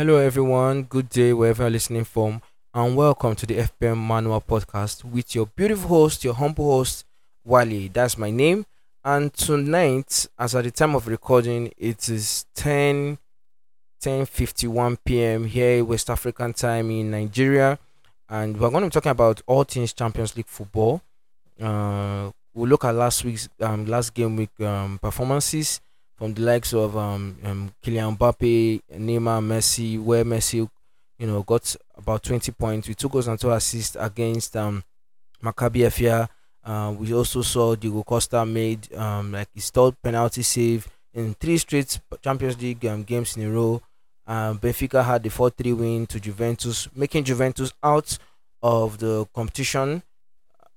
Hello, everyone. Good day, wherever you're listening from, and welcome to the FPL Manual Podcast with your beautiful host, your humble host, Wally. That's my name. And tonight, as at the time of recording, it is 10 10:51 p.m. here West African time in Nigeria, and we're going to be talking about all things Champions League football. Uh, we'll look at last week's um, last game week um, performances from the likes of um, um Kylian Mbappe, Neymar, Messi, where Messi, you know, got about 20 points with two goals and two assists against um Maccabi Haifa. Uh, we also saw Diogo Costa made um like his third penalty save in three straight Champions League um, games in a row. Um, Benfica had the 4-3 win to Juventus, making Juventus out of the competition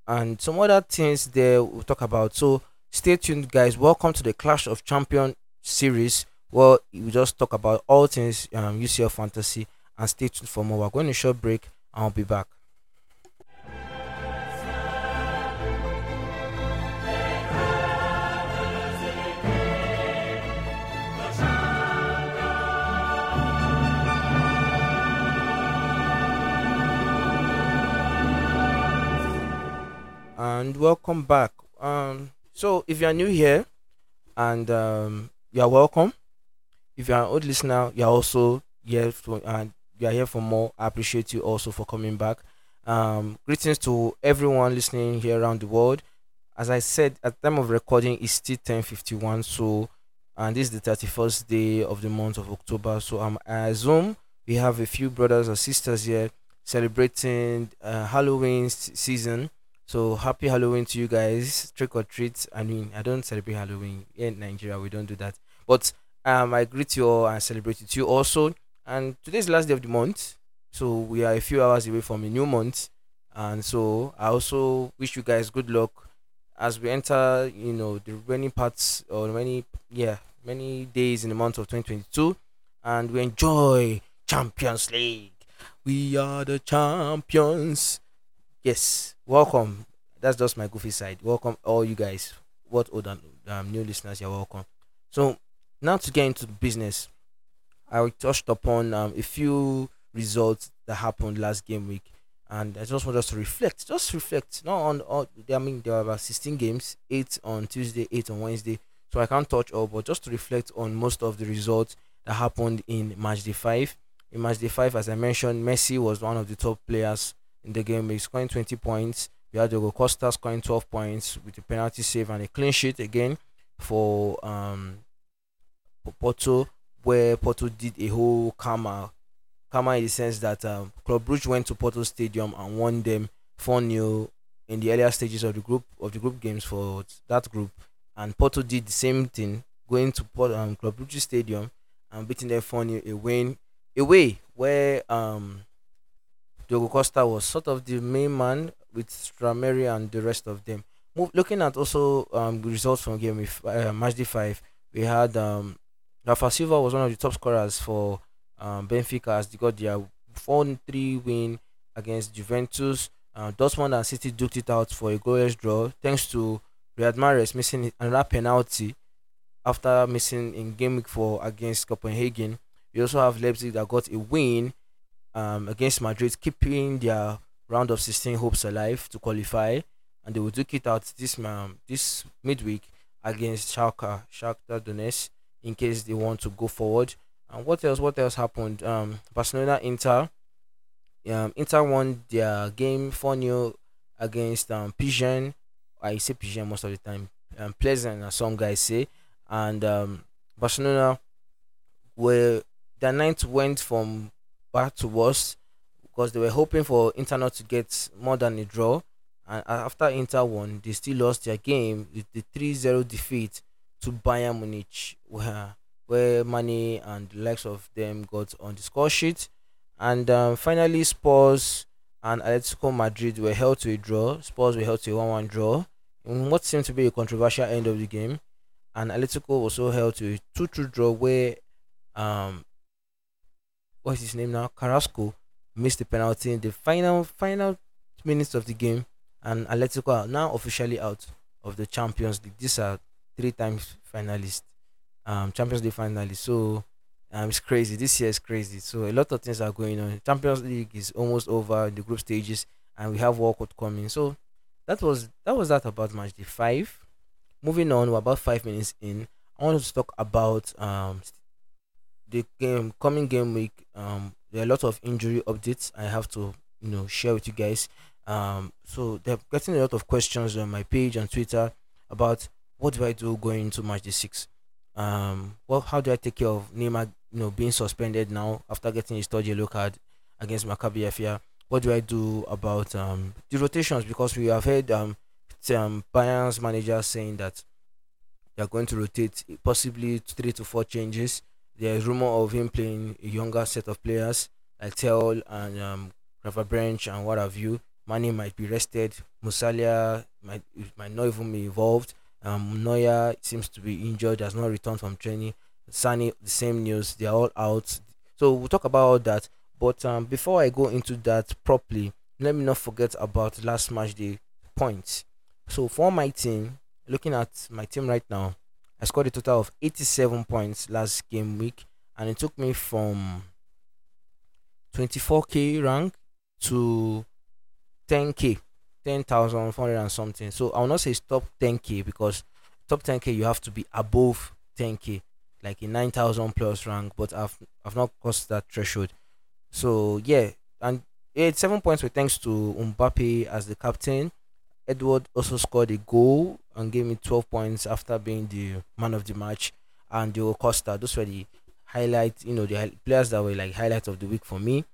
and some other things there we'll talk about. So stay tuned, guys. Welcome to the Clash of Champion series. Well, we just talk about all things um, UCL fantasy and stay tuned for more. We're going to short break and I'll be back. And welcome back. Um, so if you are new here, and um, you are welcome. If you are an old listener, you are also here for and you are here for more. I appreciate you also for coming back. Um, greetings to everyone listening here around the world. As I said, at the time of recording, it's still ten fifty one. So, and this is the thirty first day of the month of October. So, um, I assume we have a few brothers or sisters here celebrating uh, Halloween season. So happy Halloween to you guys. Trick or treat. I mean, I don't celebrate Halloween in Nigeria. We don't do that. But um, I greet you all and celebrate with you also. And today's last day of the month, so we are a few hours away from a new month. And so I also wish you guys good luck as we enter, you know, the remaining parts or many, yeah, many days in the month of 2022, and we enjoy Champions League. We are the champions. Yes, welcome. That's just my goofy side. Welcome all you guys. What old and um, new listeners, you're welcome. So now to get into the business, I touched upon um, a few results that happened last game week, and I just want us to reflect. Just reflect. Not on all. I mean, there were about sixteen games, eight on Tuesday, eight on Wednesday. So I can't touch all, but just to reflect on most of the results that happened in match day five. In match day five, as I mentioned, Messi was one of the top players in the game. He's scoring 20 points. We had Diogo Costa scoring 12 points with a penalty save and a clean sheet again for um Porto, where Porto did a whole karma. Karma in the sense that um, Club Brugge went to Porto Stadium and won them 4 0 in the earlier stages of the group of the group games for that group. And Porto did the same thing, going to Port, um, Club Brugge Stadium and beating them 4 0 away, away where um Diogo Costa was sort of the main man with Strameri and the rest of them. Looking at also um, results from game with uh, match day five, we had um, Rafa Silva was one of the top scorers for um, Benfica as they got their 4-3 win against Juventus. Uh, Dortmund and City duked it out for a goalless draw thanks to Riyad Mahrez missing another penalty after missing in game week four against Copenhagen. We also have Leipzig that got a win um, against Madrid, keeping their round of 16 hopes alive to qualify, and they will duke it out this um, this midweek against Schalke, Shakhtar Donetsk, in case they want to go forward. And what else? What else happened? Um, Barcelona, Inter, um, Inter won their game 4 0 against um, Pigeon. I say Pigeon most of the time. Um, Pleasant, as some guys say, and um, Barcelona were their ninth went from bad to us because they were hoping for Inter not to get more than a draw. And after Inter won, they still lost their game with the 3 0 defeat to Bayern Munich, where, where Mane and the likes of them got on the score sheet. And um, finally, Spurs and Atletico Madrid were held to a draw. Spurs were held to a 1 1 draw in what seemed to be a controversial end of the game. And Atletico also held to a 2 2 draw where um, what's his name now? Carrasco missed the penalty in the final final minutes of the game, and Atletico are now officially out of the Champions League. These are three times finalists, um, Champions League finalists. So Um, it's crazy. This year is crazy. So a lot of things are going on. Champions League is almost over the group stages, and we have World Cup coming. So that was that was that about match day five. Moving on, we're about five minutes in. I want to talk about um the game coming game week. Um, there are a lot of injury updates I have to you know share with you guys. Um, so they're getting a lot of questions on my page on Twitter about what do I do going into match day six. Um, well, how do I take care of Neymar? You know, being suspended now after getting his third yellow card against Maccabi Haifa. What do I do about um the rotations? Because we have heard um, um Bayern's manager saying that they are going to rotate possibly three to four changes. There's rumor of him playing a younger set of players like Tel and um, Branch and what have you. Mane might be rested. Musiala might might not even be involved. Um, Neuer seems to be injured, has not returned from training. Sunny, the same news, they are all out. So we'll talk about all that. But um, before I go into that properly, let me not forget about last match day points. So for my team, looking at my team right now, I scored a total of 87 points last game week, and it took me from 24k rank to 10k, 10,400 and something. So I will not say stop 10k because top 10k you have to be above 10k, like a 9,000 plus rank. But I've I've not crossed that threshold. So yeah, and eight seven points were thanks to Mbappe as the captain. Edward also scored a goal and gave me 12 points after being the man of the match. And Diogo Costa, those were the highlights, you know, the players that were like highlights of the week for me.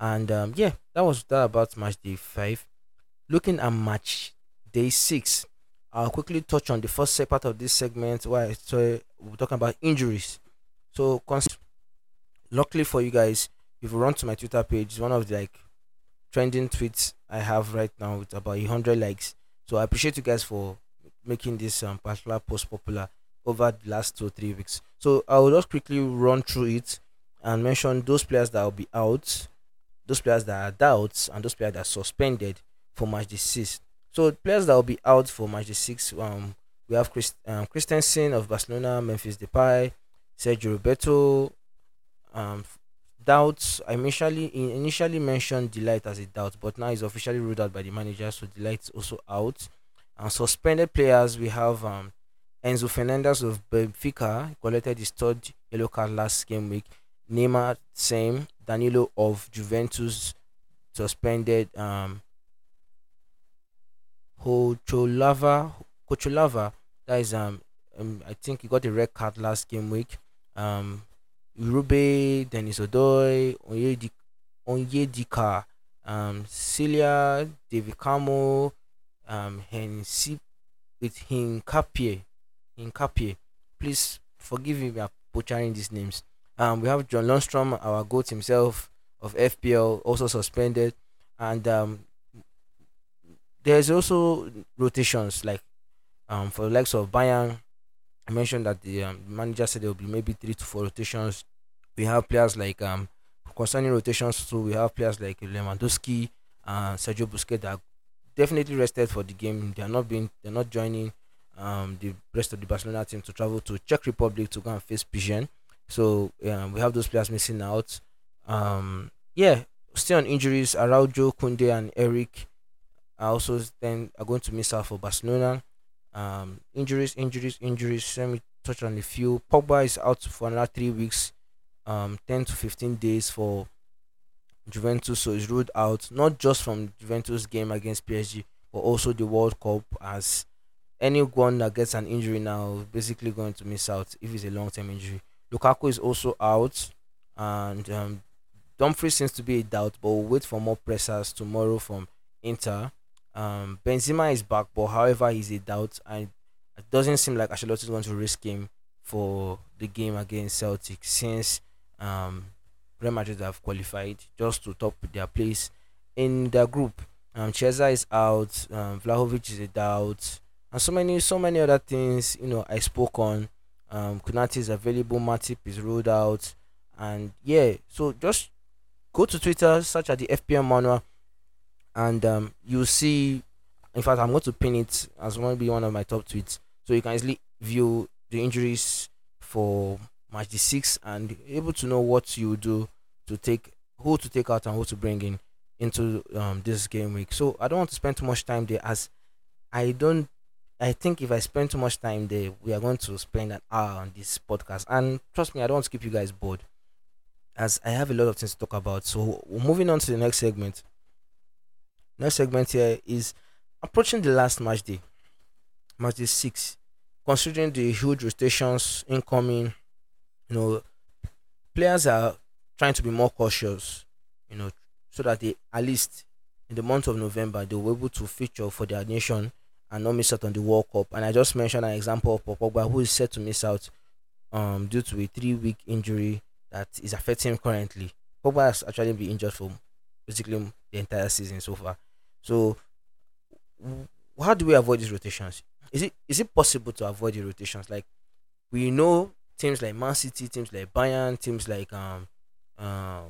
And um, yeah, that was that about match day five. Looking at match day six, I'll quickly touch on the first part of this segment where I saw we're talking about injuries. So, luckily for you guys, if you run to my Twitter page, it's one of the like trending tweets I have right now with about 100 likes. So I appreciate you guys for making this um, particular post popular over the last two or three weeks. So I will just quickly run through it and mention those players that will be out, those players that are doubts, and those players that are suspended for match the six. So players that will be out for match the six, um, we have Christ, um, Christensen of Barcelona, Memphis Depay, Sergio Roberto, um, doubts. I initially initially mentioned De Ligt as a doubt, but now he's officially ruled out by the manager, so De Ligt is also out. And suspended players, we have um, Enzo Fernandez of Benfica collected his third yellow card last game week. Neymar same. Danilo of Juventus suspended. Um, Hocholava, that is um, um, I think he got a red card last game week. Um, Rube, Denis Odoi, Onyedika, um, Celia, David Camo, um, Hensi, with Hincapie. Hincapie. Please forgive me for butchering these names. Um, we have John Lundstram, our GOAT himself of FPL, also suspended. And um, there's also rotations like um, for the likes of Bayern, I mentioned that the um, manager said there will be maybe three to four rotations. We have players like um concerning rotations, so we have players like Lewandowski and Sergio Busquets that definitely rested for the game. They are not being they're not joining um the rest of the Barcelona team to travel to Czech Republic to go and face Pigeon. So um, we have those players missing out. Um yeah, still on injuries, Araujo, Kounde and Eric are also then are going to miss out for Barcelona. Um, injuries, injuries, injuries. Let me touch on a few. Pogba is out for another three weeks, um, 10 to 15 days for Juventus, so he's ruled out not just from Juventus game against PSG, but also the World Cup. As anyone that gets an injury now is basically going to miss out if it's a long term injury. Lukaku is also out, and um, Dumfries seems to be a doubt, but we'll wait for more pressers tomorrow from Inter. Um, Benzema is back, but however, he's a doubt, and it doesn't seem like Ancelotti is going to risk him for the game against Celtic since um, Real Madrid have qualified just to top their place in their group. Um, Chiesa is out, um, Vlahovic is a doubt, and so many, so many other things. You know, I spoke on. Um, Konate is available, Matip is ruled out, and yeah. So just go to Twitter, search at the FPL manual and um, you see in fact i'm going to pin it as one be one of my top tweets so you can easily view the injuries for match the six and able to know what you do to take who to take out and who to bring in into um, this game week. So I don't want to spend too much time there as I don't I think if I spend too much time there, we are going to spend an hour on this podcast. And trust me, I don't want to keep you guys bored as I have a lot of things to talk about. So moving on to the next segment. Next segment here is approaching the last match day. Match day six. Considering the huge rotations incoming, you know, players are trying to be more cautious, you know, so that they at least in the month of November they be able to feature for their nation and not miss out on the World Cup. And I just mentioned an example of Pogba who is set to miss out um due to a three week injury that is affecting him currently. Pogba has actually been injured for basically the entire season so far. So how do we avoid these rotations? Is it is it possible to avoid the rotations? Like we know teams like Man City, teams like Bayern, teams like um um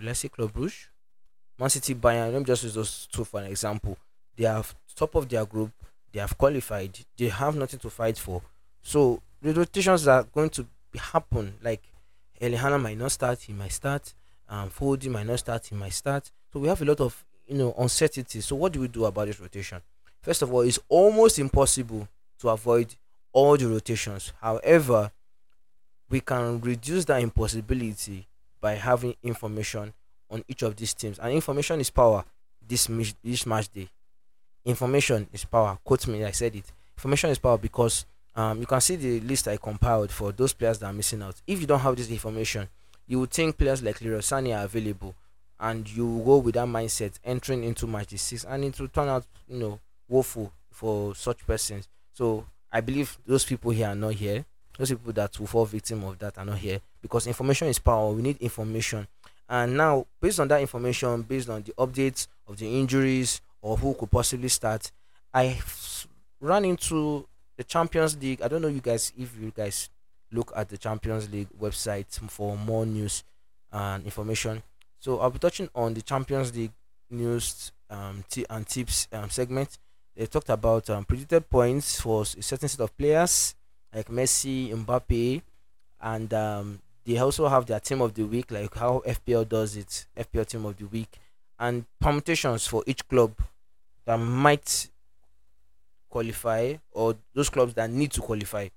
let's say Club Brugge, Man City, Bayern. Let me just use those two for an example. They have top of their group. They have qualified. They have nothing to fight for. So the rotations are going to happen. Like Haaland might not start. He might start. Um, Foden might not start. He might start. So we have a lot of you know uncertainty. So what do we do about this rotation? First of all, it's almost impossible to avoid all the rotations. However, we can reduce that impossibility by having information on each of these teams. And information is power. This this match day, information is power. Quote me, I said it. Information is power because um, you can see the list I compiled for those players that are missing out. If you don't have this information, you would think players like Leroy are available, and you go with that mindset entering into match six, and it will turn out you know woeful for such persons. So I believe those people here are not here. Those people that will fall victim of that are not here because information is power. We need information, and now based on that information, based on the updates of the injuries or who could possibly start, I ran into the Champions League. I don't know you guys if you guys look at the Champions League website for more news and information. So I'll be touching on the Champions League news um, t- and tips um, segment. They talked about um, predicted points for a certain set of players like Messi, Mbappe, and um, they also have their team of the week, like how FPL does it, FPL team of the week, and permutations for each club that might qualify or those clubs that need to qualify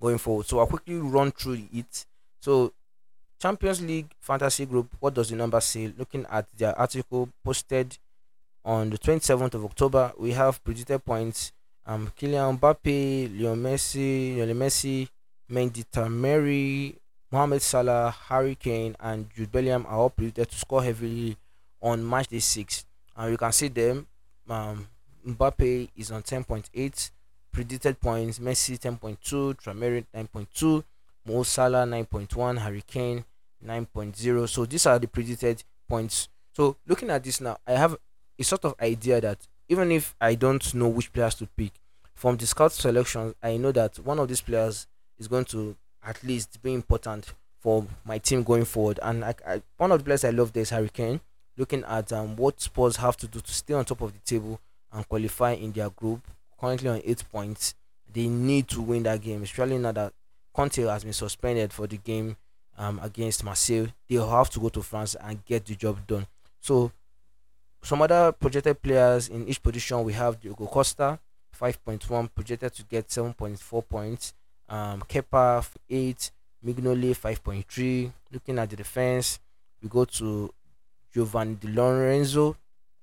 going forward. So I'll quickly run through it. So Champions League Fantasy Group, what does the number say? Looking at their article posted on the 27th of October, we have predicted points. Um, Kylian Mbappe, Leo Messi, Lionel Messi, Mendy Tameri, Mohamed Salah, Harry Kane, and Jude Bellingham are all predicted to score heavily on match day six. And you can see them. Um, Mbappe is on 10.8 predicted points. Messi 10.2, Tramery 9.2, Mo Salah 9.1, Harry Kane 9.0. So these are the predicted points. So looking at this now, I have a sort of idea that even if I don't know which players to pick from the scout selection, I know that one of these players is going to at least be important for my team going forward. And I, I, one of the players I love is Harry Kane. Looking at um, what Spurs have to do to stay on top of the table and qualify in their group, currently on eight points. They need to win that game, especially now that Conte has been suspended for the game um, against Marseille. They have to go to France and get the job done. So, some other projected players in each position we have Diogo Costa, 5.1, projected to get 7.4 points. Um, Kepa, 8, Mignolet, 5.3. Looking at the defense, we go to Giovanni Di Lorenzo,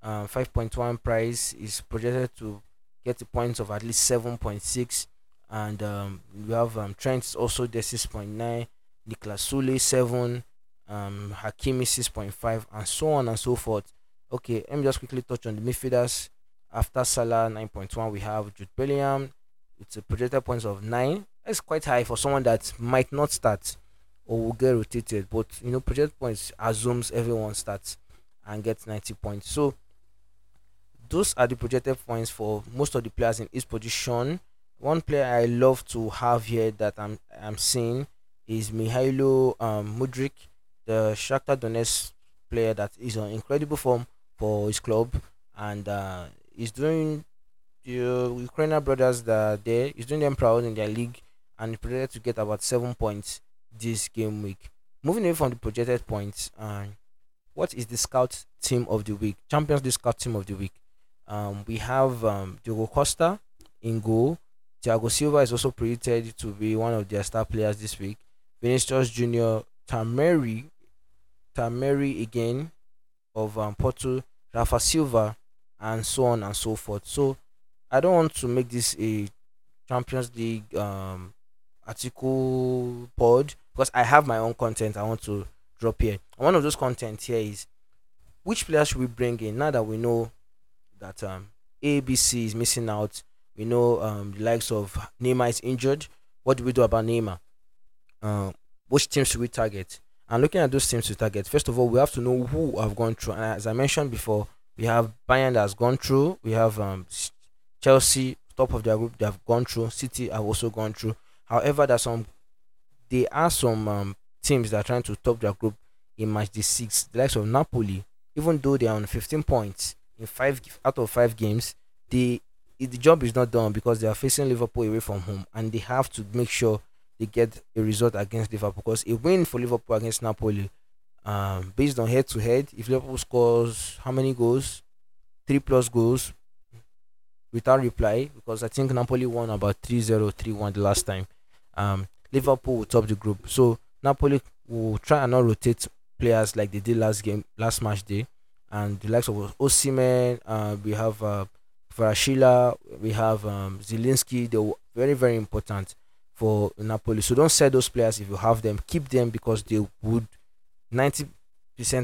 um, 5.1 price is projected to get the points of at least 7.6 and um, we have um, Trent also there 6.9 Niklas Sule 7 um, Hakimi 6.5 and so on and so forth okay let me just quickly touch on the midfielders. After Salah 9.1 we have Jude Bellingham. It's a projected points of 9 that's quite high for someone that might not start or will get rotated but you know projected points assumes everyone starts and gets 90 points. So those are the projected points for most of the players in each position. One player I love to have here that I'm I'm seeing is Mihailo um, Mudryk, the Shakhtar Donetsk player that is on incredible form for his club and uh, he's doing the Ukrainian brothers that are there. He's doing them proud in their league and projected to get about seven points this game week. Moving away from the projected points, uh, what is the scout team of the week? Champions League scout team of the week. Um, we have um, Costa in goal. Thiago Silva is also predicted to be one of their star players this week. Vinicius Junior, Tameri, Tameri again of um, Porto, Rafa Silva, and so on and so forth. So I don't want to make this a Champions League um, article pod because I have my own content I want to drop here. And one of those content here is which players should we bring in now that we know that um, ABC is missing out. We know um, the likes of Neymar is injured. What do we do about Neymar? Uh, which teams should we target? And looking at those teams to target, first of all, we have to know who have gone through. And as I mentioned before, we have Bayern that has gone through. We have um, Chelsea, top of their group, they have gone through. City have also gone through. However, there's some there are some um, teams that are trying to top their group in match the six. The likes of Napoli, even though they are on 15 points in five out of five games, they the job is not done because they are facing Liverpool away from home, and they have to make sure they get a result against Liverpool. Because a win for Liverpool against Napoli, um, based on head to head, if Liverpool scores how many goals, three plus goals, without reply, because I think Napoli won about 3-0, 3-1 the last time. Um, Liverpool will top the group. So Napoli will try and not rotate players like they did last game, last match day. And the likes of Osimhen, uh, we have uh, Varashila, we have um, Zielinski. They're very, very important for Napoli. So don't sell those players if you have them. Keep them because they would 90%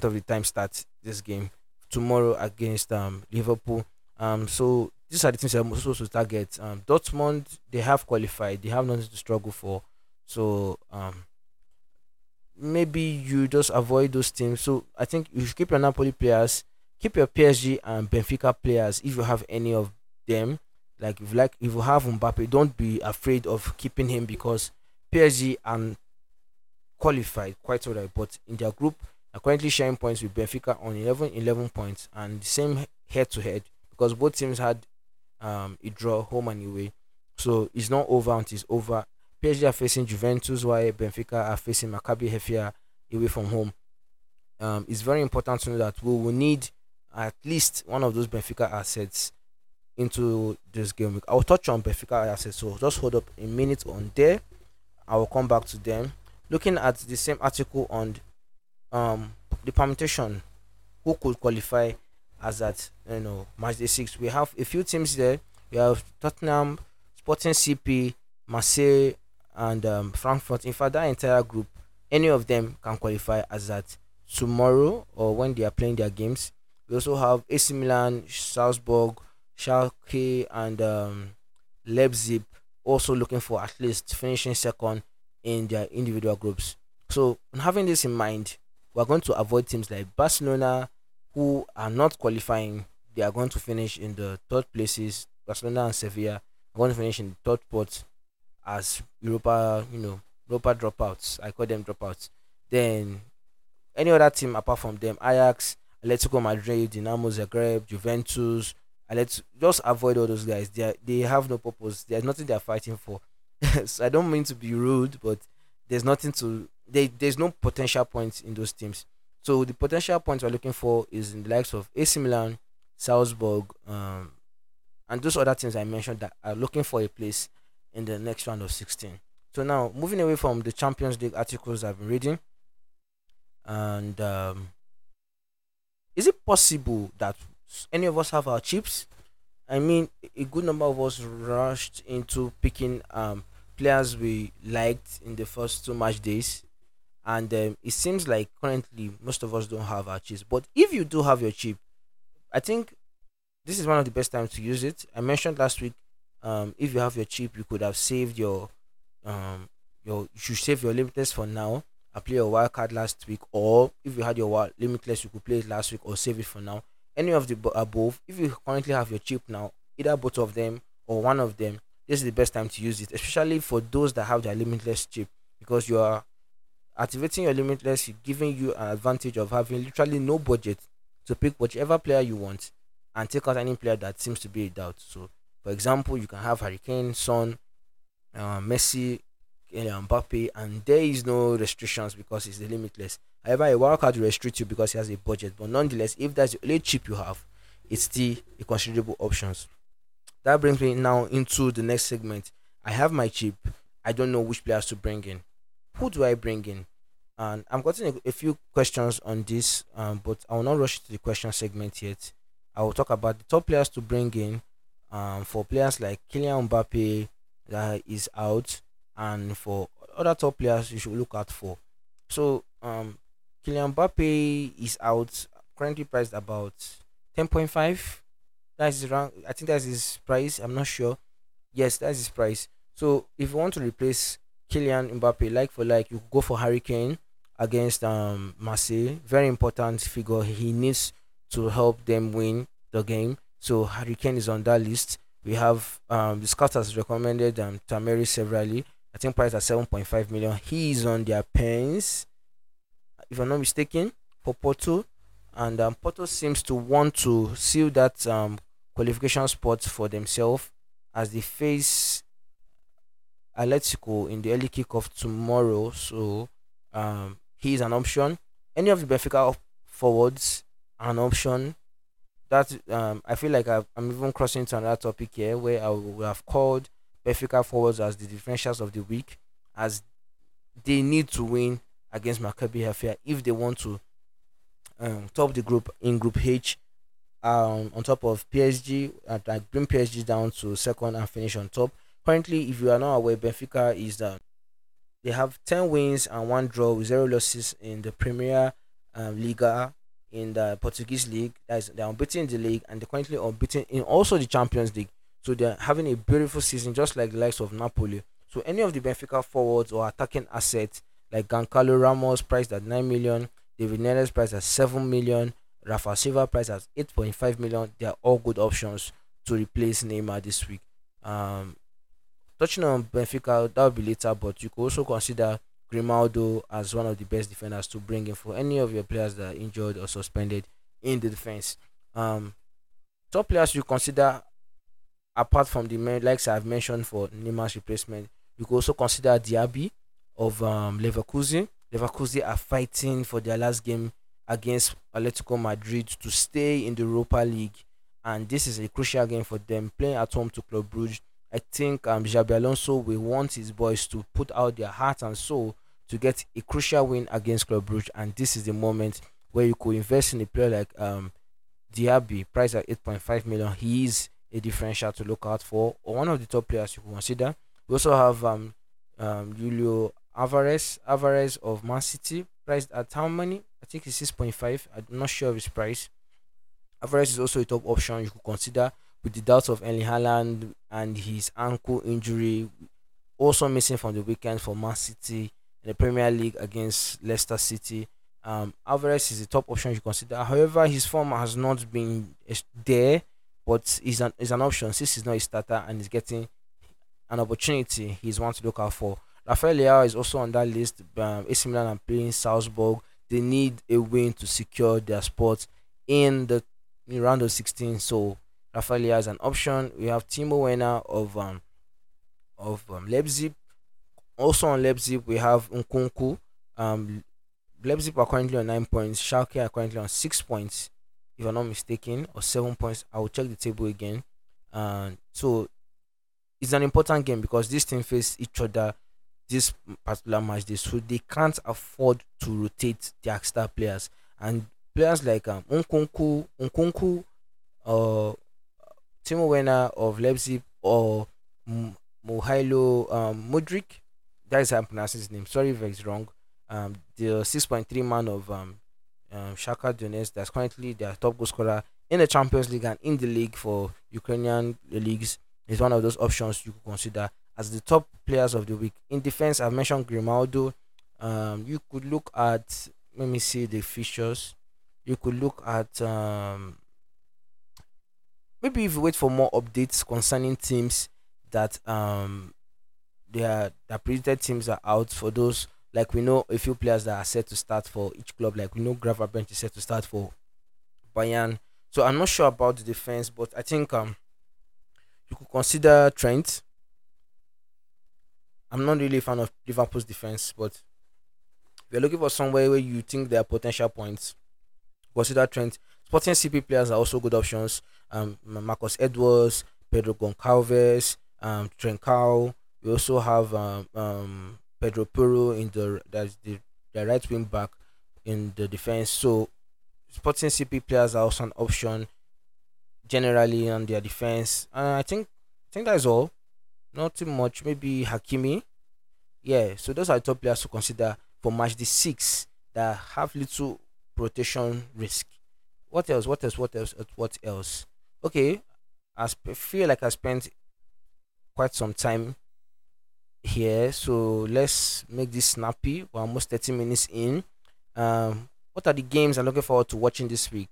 of the time start this game tomorrow against um, Liverpool. Um, so these are the teams I'm supposed to target. Um, Dortmund, they have qualified. They have nothing to struggle for. So um, maybe you just avoid those teams. So I think you should keep your Napoli players, keep your PSG and Benfica players if you have any of them. Like if like if you have Mbappe, don't be afraid of keeping him because PSG and qualified quite alright, but in their group are currently sharing points with Benfica on 11 11 points and the same head to head because both teams had um, a draw home and away. So it's not over until it's over. PSG are facing Juventus, while Benfica are facing Maccabi Haifa away from home. Um, it's very important to know that we will need at least one of those Benfica assets into this game week. I'll touch on Benfica assets, so just hold up a minute on there. I will come back to them. Looking at the same article on um, the permutation, who could qualify as that you know match day six, we have a few teams there. We have Tottenham, Sporting CP, Marseille, and um, Frankfurt. In fact, that entire group, any of them can qualify as that tomorrow or when they are playing their games. We also have AC Milan, Salzburg, Schalke, and um, Leipzig also looking for at least finishing second in their individual groups. So, having this in mind, we're going to avoid teams like Barcelona, who are not qualifying. They are going to finish in the third places. Barcelona and Sevilla are going to finish in the third spot as Europa, you know, Europa dropouts. I call them dropouts. Then any other team apart from them, Ajax, Atletico Madrid, Dinamo Zagreb, Juventus, let's just avoid all those guys. They are, they have no purpose. There's nothing they're fighting for. so I don't mean to be rude, but there's nothing to they, there's no potential points in those teams. So the potential points we're looking for is in the likes of AC Milan, Salzburg, um, and those other teams I mentioned that are looking for a place in the next round of 16. So now moving away from the Champions League articles I've been reading, and um, is it possible that any of us have our chips? I mean, a good number of us rushed into picking um, players we liked in the first two match days, and um, it seems like currently most of us don't have our chips. But if you do have your chip, I think this is one of the best times to use it. I mentioned last week, um, if you have your chip, you could have saved your um your you should save your limitless for now. I play your wild card last week, or if you had your wild limitless, you could play it last week or save it for now. Any of the above, if you currently have your chip now, either both of them or one of them, this is the best time to use it, especially for those that have their limitless chip because you are activating your limitless, giving you an advantage of having literally no budget to pick whichever player you want and take out any player that seems to be a doubt. So, for example, you can have Harry Kane, Son, uh, Messi, Kylian Mbappe, and there is no restrictions because it's the limitless. However, a wild card will restrict you because he has a budget, but nonetheless, if that's the only chip you have, it's still a considerable options. That brings me now into the next segment. I have my chip. I don't know which players to bring in. Who do I bring in? And I'm getting a, a few questions on this, um, but I will not rush to the question segment yet. I will talk about the top players to bring in um, for players like Kylian Mbappe that is out, and for other top players you should look out for. So, um, Kylian Mbappe is out, currently priced about 10.5. That's wrong. I think that's his price. I'm not sure. Yes, that's his price. So, if you want to replace Kylian Mbappe like for like, you go for Harry Kane against um Marseille. Very important figure. He needs to help them win the game. So Harry Kane is on that list. We have um the scout has recommended um Tameri severally. I think price at 7.5 million. He is on their pens, if I'm not mistaken, for Porto. And um, Porto seems to want to seal that um, qualification spot for themselves as they face Atletico in the early kickoff tomorrow. So um, he is an option. Any of the Benfica forwards an option. That um, I feel like i am even crossing to another topic here where I would have called Benfica forwards as the differentials of the week, as they need to win against Maccabi Haifa if they want to um, top the group in Group H. Um, on top of PSG, and like bring PSG down to second and finish on top. Currently, if you are not aware, Benfica is the they have 10 wins and one draw with zero losses in the Premier um, Liga in the Portuguese league. That is, they're unbeaten in the league and they're currently unbeaten in also the Champions League. So they're having a beautiful season, just like the likes of Napoli. So any of the Benfica forwards or attacking assets like Goncalo Ramos priced at 9 million, David Neres priced at 7 million, Rafa Silva priced at 8.5 million, they are all good options to replace Neymar this week. Um, touching on Benfica, that will be later, but you could also consider Grimaldo as one of the best defenders to bring in for any of your players that are injured or suspended in the defense. Um, top players you consider apart from the likes I've mentioned for Neymar's replacement, you could also consider Diaby of um, Leverkusen. Leverkusen are fighting for their last game against Atletico Madrid to stay in the Europa League, and this is a crucial game for them. Playing at home to Club Brugge, I think um, Xabi Alonso will want his boys to put out their heart and soul to get a crucial win against Club Brugge, and this is the moment where you could invest in a player like um, Diaby, priced at 8.5 million. He is a differential to look out for, or one of the top players you consider. We also have um, um, Julio Alvarez, Alvarez of Man City, priced at how many? I think it's 6.5. I'm not sure of his price. Alvarez is also a top option you could consider with the doubts of Erling Haaland and his ankle injury, also missing from the weekend for Man City in the Premier League against Leicester City. Um, Alvarez is a top option you consider. However, his form has not been there, but is an is an option since he's not a starter and he's getting an opportunity. He's one to look out for. Rafael Leao is also on that list. Um, AC Milan are playing Salzburg. They need a win to secure their spot in the in round of 16. So Rafael Leao is an option. We have Timo Werner of um of um, Leipzig also on Leipzig, we have Nkunku. Um, Leipzig are currently on 9 points. Schalke are currently on 6 points, if I'm not mistaken, or 7 points. I will check the table again. And so it's an important game because these teams face each other this particular match day, so they can't afford to rotate their star players. And players like um, Nkunku, Nkunku, uh, Timo Werner of Leipzig, or Mohailo um, Mudryk that is how I'm his name. Sorry if it's wrong. Um, the 6.3 man of um, um Shakhtar Donetsk that's currently their top goal scorer in the Champions League and in the league for Ukrainian leagues is one of those options you could consider as the top players of the week. In defense, I've mentioned Grimaldo. Um, you could look at let me see the features. You could look at um, maybe if you wait for more updates concerning teams that um their their predicted teams are out for those like we know a few players that are set to start for each club. Like we know Gravenberch is set to start for Bayern. So I'm not sure about the defense, but I think um you could consider Trent. I'm not really a fan of Liverpool's defense, but you're looking for somewhere where you think there are potential points, consider Trent. Sporting CP players are also good options. Um, Marcus Edwards, Pedro Goncalves, um, Trincao. We also have um, um, Pedro Porro in the that's the, the right wing back in the defense. So Sporting CP players are also an option generally on their defense. Uh, I think I think that's all. Not too much. Maybe Hakimi. Yeah. So those are the top players to consider for match the six that have little rotation risk. What else? What else? What else? What else? Okay. I sp- feel like I spent quite some time here, so let's make this snappy. We're almost 30 minutes in. Um, what are the games I'm looking forward to watching this week?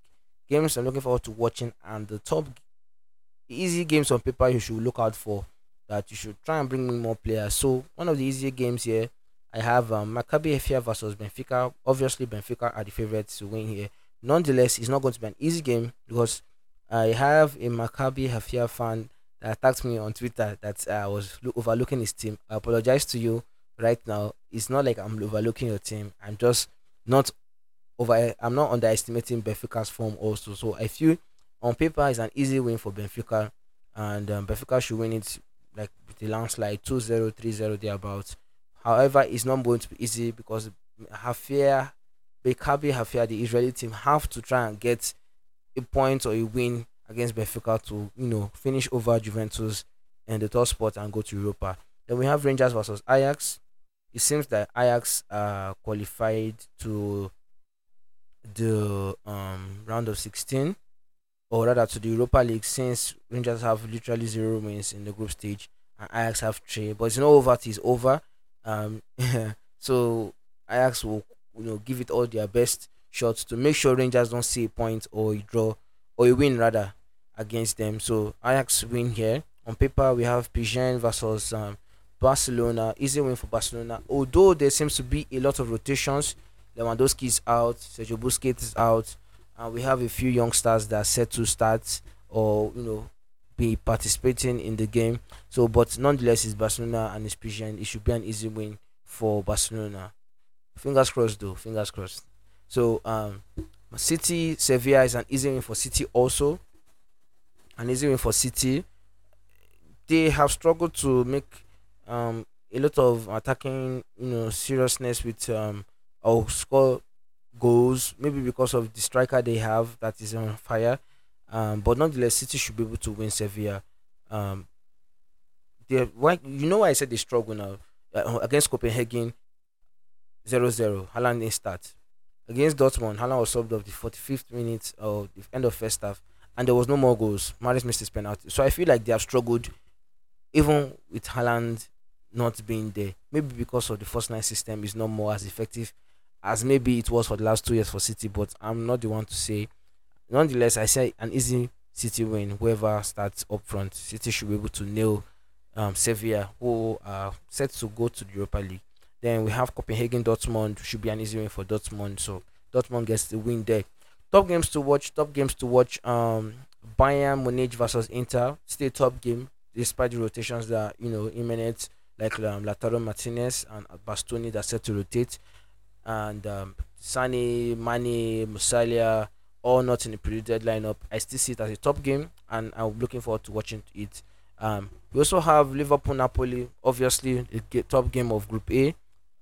Games I'm looking forward to watching, and the top easy games on paper you should look out for that you should try and bring in more players. So one of the easier games here, I have um, Maccabi Haifa versus Benfica. Obviously, Benfica are the favorites to win here. Nonetheless, it's not going to be an easy game because I have a Maccabi Haifa fan that attacked me on Twitter that I was overlooking his team. I apologize to you right now. It's not like I'm overlooking your team. I'm just not over. I'm not underestimating Benfica's form also. So I feel on paper it's an easy win for Benfica, and um, Benfica should win it like with landslide 2-0, 3-0 thereabouts. However, it's not going to be easy because Hafia, Bekabi Hafia, the Israeli team, have to try and get a point or a win against Benfica to, you know, finish over Juventus in the top spot and go to Europa. Then we have Rangers versus Ajax. It seems that Ajax are qualified to the um, round of 16 or rather to the Europa League since Rangers have literally zero wins in the group stage and Ajax have three. But it's not over it's over. Um, so Ajax will you know give it all their best shots to make sure Rangers don't see a point or a draw or a win rather against them. So Ajax win here. On paper we have PSV versus um, Barcelona. Easy win for Barcelona. Although there seems to be a lot of rotations. Lewandowski is out, Sergio Busquets is out, and we have a few youngsters that are set to start or you know be participating in the game. So, but nonetheless, it's Barcelona and it's PSV. It should be an easy win for Barcelona. Fingers crossed, though. Fingers crossed. So, um, City Sevilla is an easy win for City also. An easy win for City. They have struggled to make um a lot of attacking, you know, seriousness with um or score goals, maybe because of the striker they have that is on fire. Um, but nonetheless, City should be able to win Sevilla. Um, they why you know why I said they struggle now uh, against Copenhagen. 0-0. Haaland didn't start against Dortmund. Haaland was subbed off the 45th minute of the end of first half, and there was no more goals. Mahrez missed his penalty, so I feel like they have struggled, even with Haaland not being there. Maybe because of the false nine system is not more as effective as maybe it was for the last two years for City, but I'm not the one to say. Nonetheless, I say an easy City win. Whoever starts up front, City should be able to nail um, Sevilla, who are set to go to the Europa League. Then we have Copenhagen Dortmund, should be an easy win for Dortmund. So Dortmund gets the win there. Top games to watch. Top games to watch. Um, Bayern Munich versus Inter. Still top game despite the rotations that you know imminent, like um, Martinez and Bastoni that set to rotate and um, Sane, Mane, Musiala, all not in the predicted lineup. I still see it as a top game, and I'm looking forward to watching it. Um, we also have Liverpool Napoli, obviously the top game of Group A,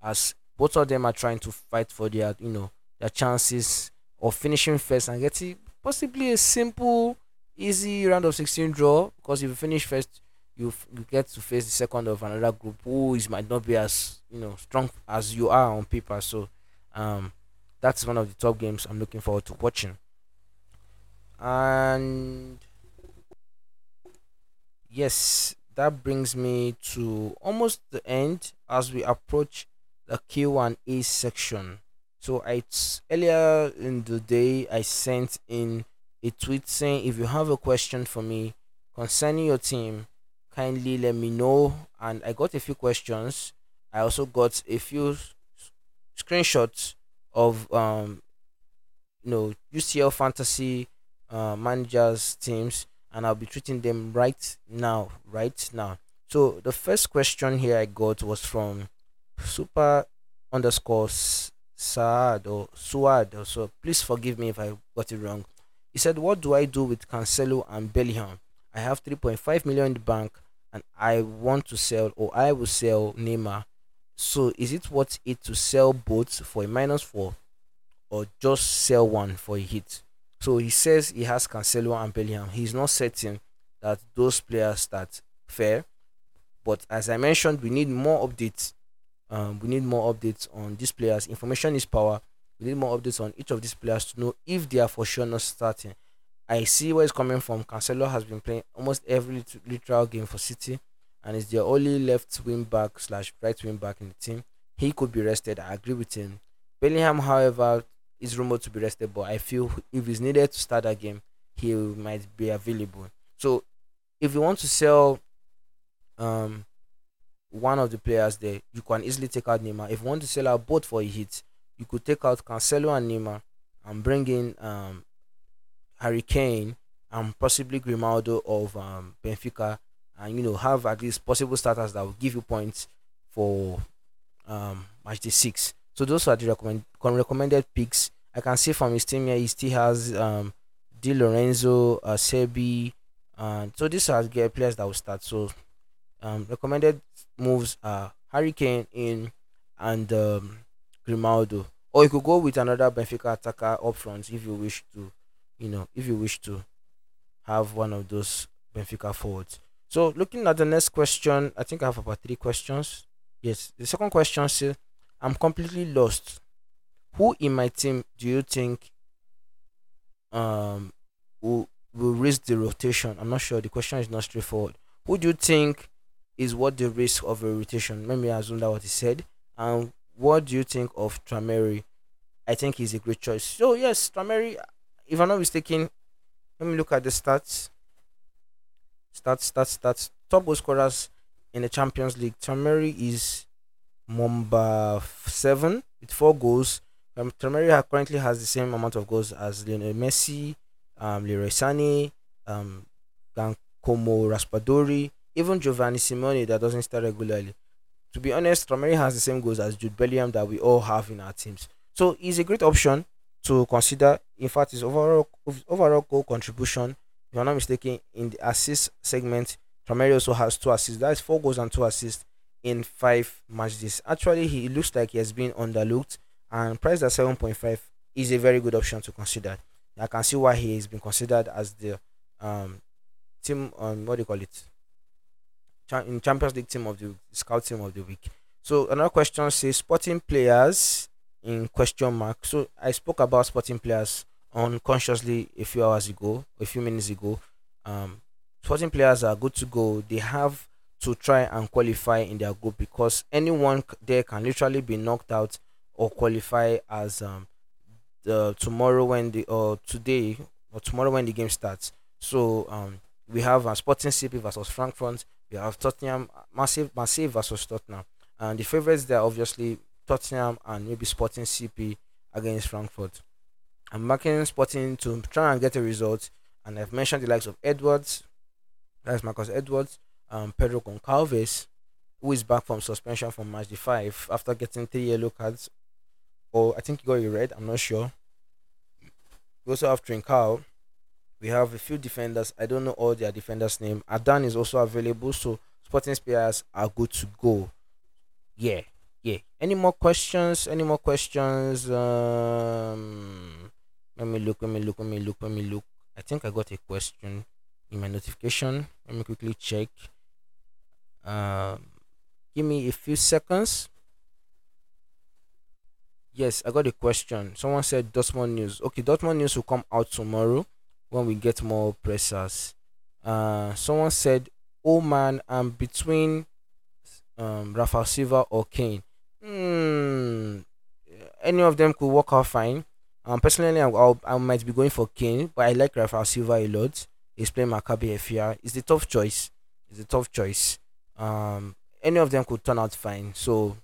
as both of them are trying to fight for their you know their chances of finishing first and getting possibly a simple, easy round of 16 draw. Because if you finish first, you, you get to face the second of another group who is might not be as you know strong as you are on paper. So um, that's one of the top games I'm looking forward to watching. And yes, that brings me to almost the end as we approach the Q and A section. So I t- earlier in the day I sent in a tweet saying if you have a question for me concerning your team, kindly let me know. And I got a few questions. I also got a few screenshots of um you know UCL fantasy uh, managers teams and I'll be treating them right now right now So the first question here I got was from super underscore Saad or Suad. So please forgive me if I got it wrong. He said, What do I do with Cancelo and Bellingham? I have 3.5 million in the bank and I want to sell or I will sell Neymar. So is it worth it to sell both for a minus four or just sell one for a hit? So he says he has Cancelo and Bellingham. He's not certain that those players start fair. But as I mentioned, we need more updates. Um, we need more updates on these players. Information is power. We need more updates on each of these players to know if they are for sure not starting. I see where it's coming from. Cancelo has been playing almost every literal game for City and is the only left wing back slash right wing back in the team. He could be rested. I agree with him. Bellingham, however, is rumored to be rested, but I feel if he's needed to start that game, he might be available. So if you want to sell um one of the players there, you can easily take out Neymar. If you want to sell out both for a hit, you could take out Cancelo and Neymar and bring in um Harry Kane and possibly Grimaldo of um, Benfica, and you know have at least possible starters that will give you points for um, match day six. So those are the recommend recommended picks. I can see from his team here, he still has um, Di Lorenzo, uh, Sebi, and so these are the players that will start. So um, recommended moves are Harry Kane in and um, Grimaldo, or you could go with another Benfica attacker up front if you wish to you know, if you wish to have one of those Benfica forwards. So looking at the next question, I think I have about three questions. Yes, the second question says, I'm completely lost. Who in my team do you think um will will risk the rotation? I'm not sure. The question is not straightforward. Who do you think is what the risk of a rotation? Let me assume that what he said. And what do you think of Taremi? I think he's a great choice. So yes, Taremi if I'm not mistaken, let me look at the stats. Stats, stats, stats. Top goal scorers in the Champions League. Taremi is number seven with four goals. Um, Taremi currently has the same amount of goals as Lionel Messi, um, Leroy Sané, um, Giacomo Raspadori, even Giovanni Simeone that doesn't start regularly. To be honest, Taremi has the same goals as Jude Bellingham that we all have in our teams. So he's a great option to consider. In fact, his overall overall goal contribution, if I'm not mistaken, in the assist segment, Traoré also has two assists. That is four goals and two assists in five matches. Actually, he looks like he has been underlooked and priced at 7.5 is a very good option to consider. I can see why he has been considered as the um team um what do you call it in Champions League team of the scout team of the week. So another question says sporting players in question mark. So I spoke about sporting players unconsciously a few hours ago, a few minutes ago. Um, sporting players are good to go. They have to try and qualify in their group because anyone there can literally be knocked out or qualify as um the tomorrow when the or today or tomorrow when the game starts. So um we have a Sporting CP versus Frankfurt. We have Tottenham massive massive versus Tottenham. And the favorites there obviously Tottenham and maybe Sporting CP against Frankfurt. I'm marking Sporting to try and get a result, and I've mentioned the likes of Edwards, that's Marcus Edwards, um, Pedro Goncalves, who is back from suspension from match 5 after getting three yellow cards, or I think he got a red, I'm not sure. We also have Trincao. We have a few defenders. I don't know all their defenders' name. Adan is also available, so Sporting players are good to go. Yeah yeah. Any more questions? Any more questions? Um let me look let me look let me look let me look. I think i got a question in my notification. Let me quickly check. Um give me a few seconds. Yes i got a question. Someone said Dortmund news. Okay Dortmund news will come out tomorrow when we get more pressers uh someone said oh man i'm between um Rafa Silva or Kane Hmm. Any of them could work out fine. Um, personally, I, I might be going for Kane, but I like Rafael Silva a lot. He's playing Maccabi Haifa. It's a tough choice. It's a tough choice. Um, any of them could turn out fine. So,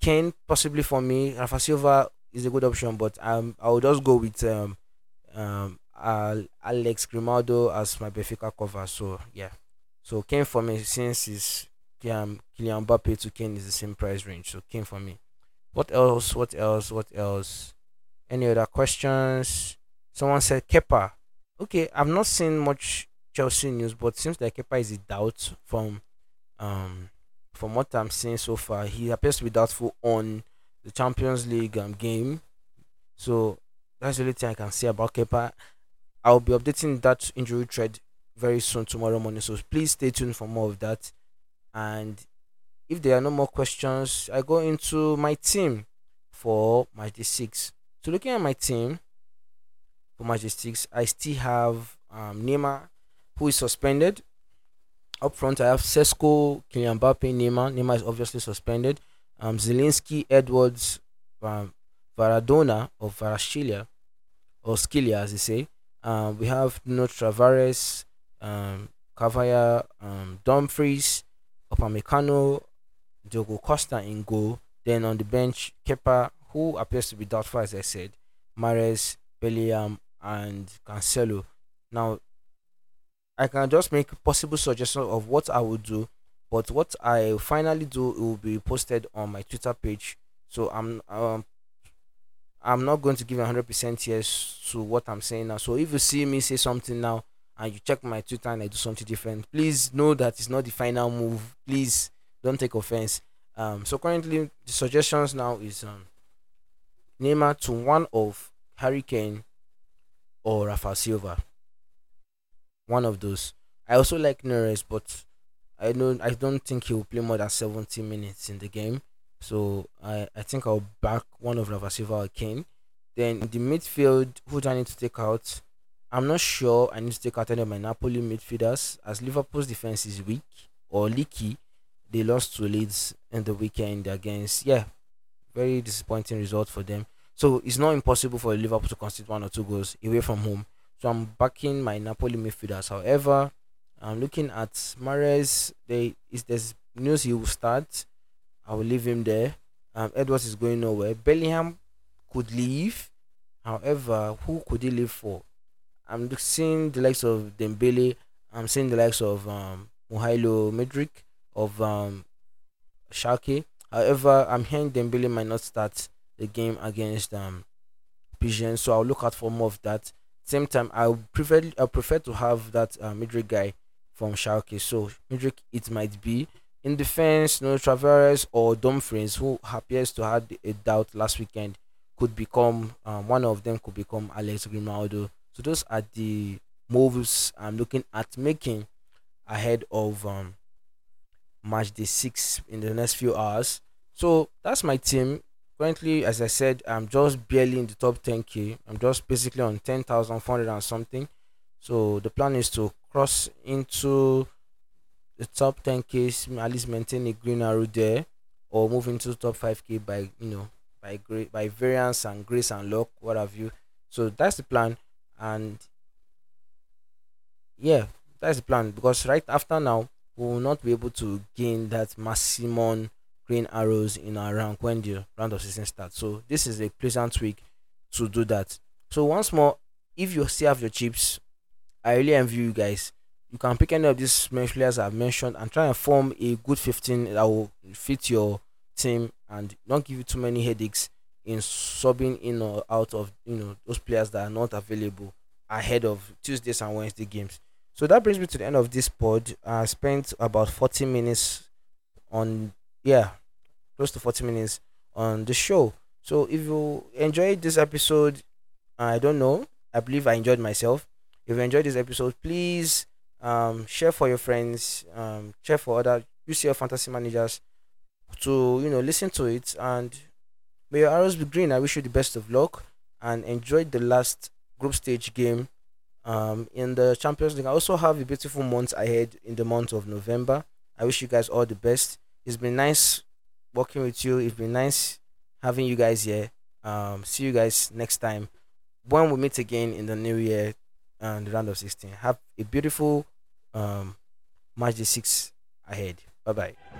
Kane possibly for me. Rafa Silva is a good option, but um, I will just go with um, um, Alex Grimaldo as my Benfica cover. So yeah, So Kane for me since is um, Kylian Mbappe to Kane is the same price range. So Kane for me. What else? What else? What else? Any other questions? Someone said Kepa. Okay, I've not seen much Chelsea news, but seems like Kepa is a doubt from um from what I'm seeing so far. He appears to be doubtful on the Champions League um, game. So that's the only thing I can say about Kepa. I'll be updating that injury thread very soon tomorrow morning. So please stay tuned for more of that. And if there are no more questions, I go into my team for match day six. So looking at my team for match day six, I still have um, Neymar, who is suspended. Up front, I have Sesko, Kylian Mbappe, Neymar. Neymar is obviously suspended. Um, Zielinski, Edwards, um, Varadona or Varashilia, or Skilia as they say. Um, we have Nuno Tavares, um, Cavaya, um, Dumfries, Upamecano, Diogo Costa in goal. Then on the bench, Kepa, who appears to be doubtful, as I said, Mahrez, Bellingham, and Cancelo. Now, I can just make possible suggestions of what I would do, but what I finally do will be posted on my Twitter page. So I'm um, I'm not going to give 100% yes to what I'm saying now. So if you see me say something now and you check my Twitter and I do something different, please know that it's not the final move. Please don't take offense. Um, so currently the suggestions now is um, Neymar to one of Harry Kane or Rafa Silva. One of those. I also like Neres, but I don't I don't think he will play more than 70 minutes in the game. So I, I think I'll back one of Rafa Silva Kane. Then the midfield, who do I need to take out? I'm not sure I need to take out any of my Napoli midfielders as Liverpool's defense is weak or leaky. They lost to Leeds in the weekend against yeah, very disappointing result for them. So it's not impossible for Liverpool to concede one or two goals away from home. So I'm backing my Napoli midfielders. However, I'm looking at Mahrez. They is there's news he will start. I will leave him there. Um, Edwards is going nowhere. Bellingham could leave. However, who could he leave for? I'm seeing the likes of Dembele. I'm seeing the likes of um, Mykhailo Mudryk of um, Shakhtar. However, I'm hearing Dembele might not start the game against um, Pigeon, so I'll look out for more of that. Same time, I prefer I prefer to have that uh, Mudryk guy from Shakhtar. So Mudryk, it might be in defense, no Tavares or Dumfries, who appears to have a doubt last weekend, could become um, one of them could become Alex Grimaldo. So those are the moves I'm looking at making ahead of um, match day six in the next few hours. So that's my team. Currently, as I said, I'm just barely in the top 10k. I'm just basically on 10,400 and something. So the plan is to cross into the top 10k at least maintain a green arrow there or move into top 5k by you know by great by variance and grace and luck what have you. So that's the plan. And yeah that's the plan. Because right after now we will not be able to gain that maximum green arrows in our rank when the round of season starts. So this is a pleasant week to do that. So once more if you still have your chips i really envy you guys you can pick any of these players I've mentioned and try and form a good 15 that will fit your team and not give you too many headaches in subbing in or out of you know those players that are not available ahead of Tuesdays and Wednesday games. So that brings me to the end of this pod. I spent about 40 minutes on yeah, close to 40 minutes on the show. So if you enjoyed this episode, I don't know. I believe I enjoyed myself. If you enjoyed this episode, please um, share for your friends, um, share for other UCL fantasy managers to you know listen to it and may your arrows be green. I wish you the best of luck and enjoy the last group stage game um, in the Champions League. I also have a beautiful month ahead in the month of November. I wish you guys all the best. It's been nice working with you. It's been nice having you guys here. Um, see you guys next time when we meet again in the new year and the round of 16. Have a beautiful um, match day 6 ahead. Bye bye.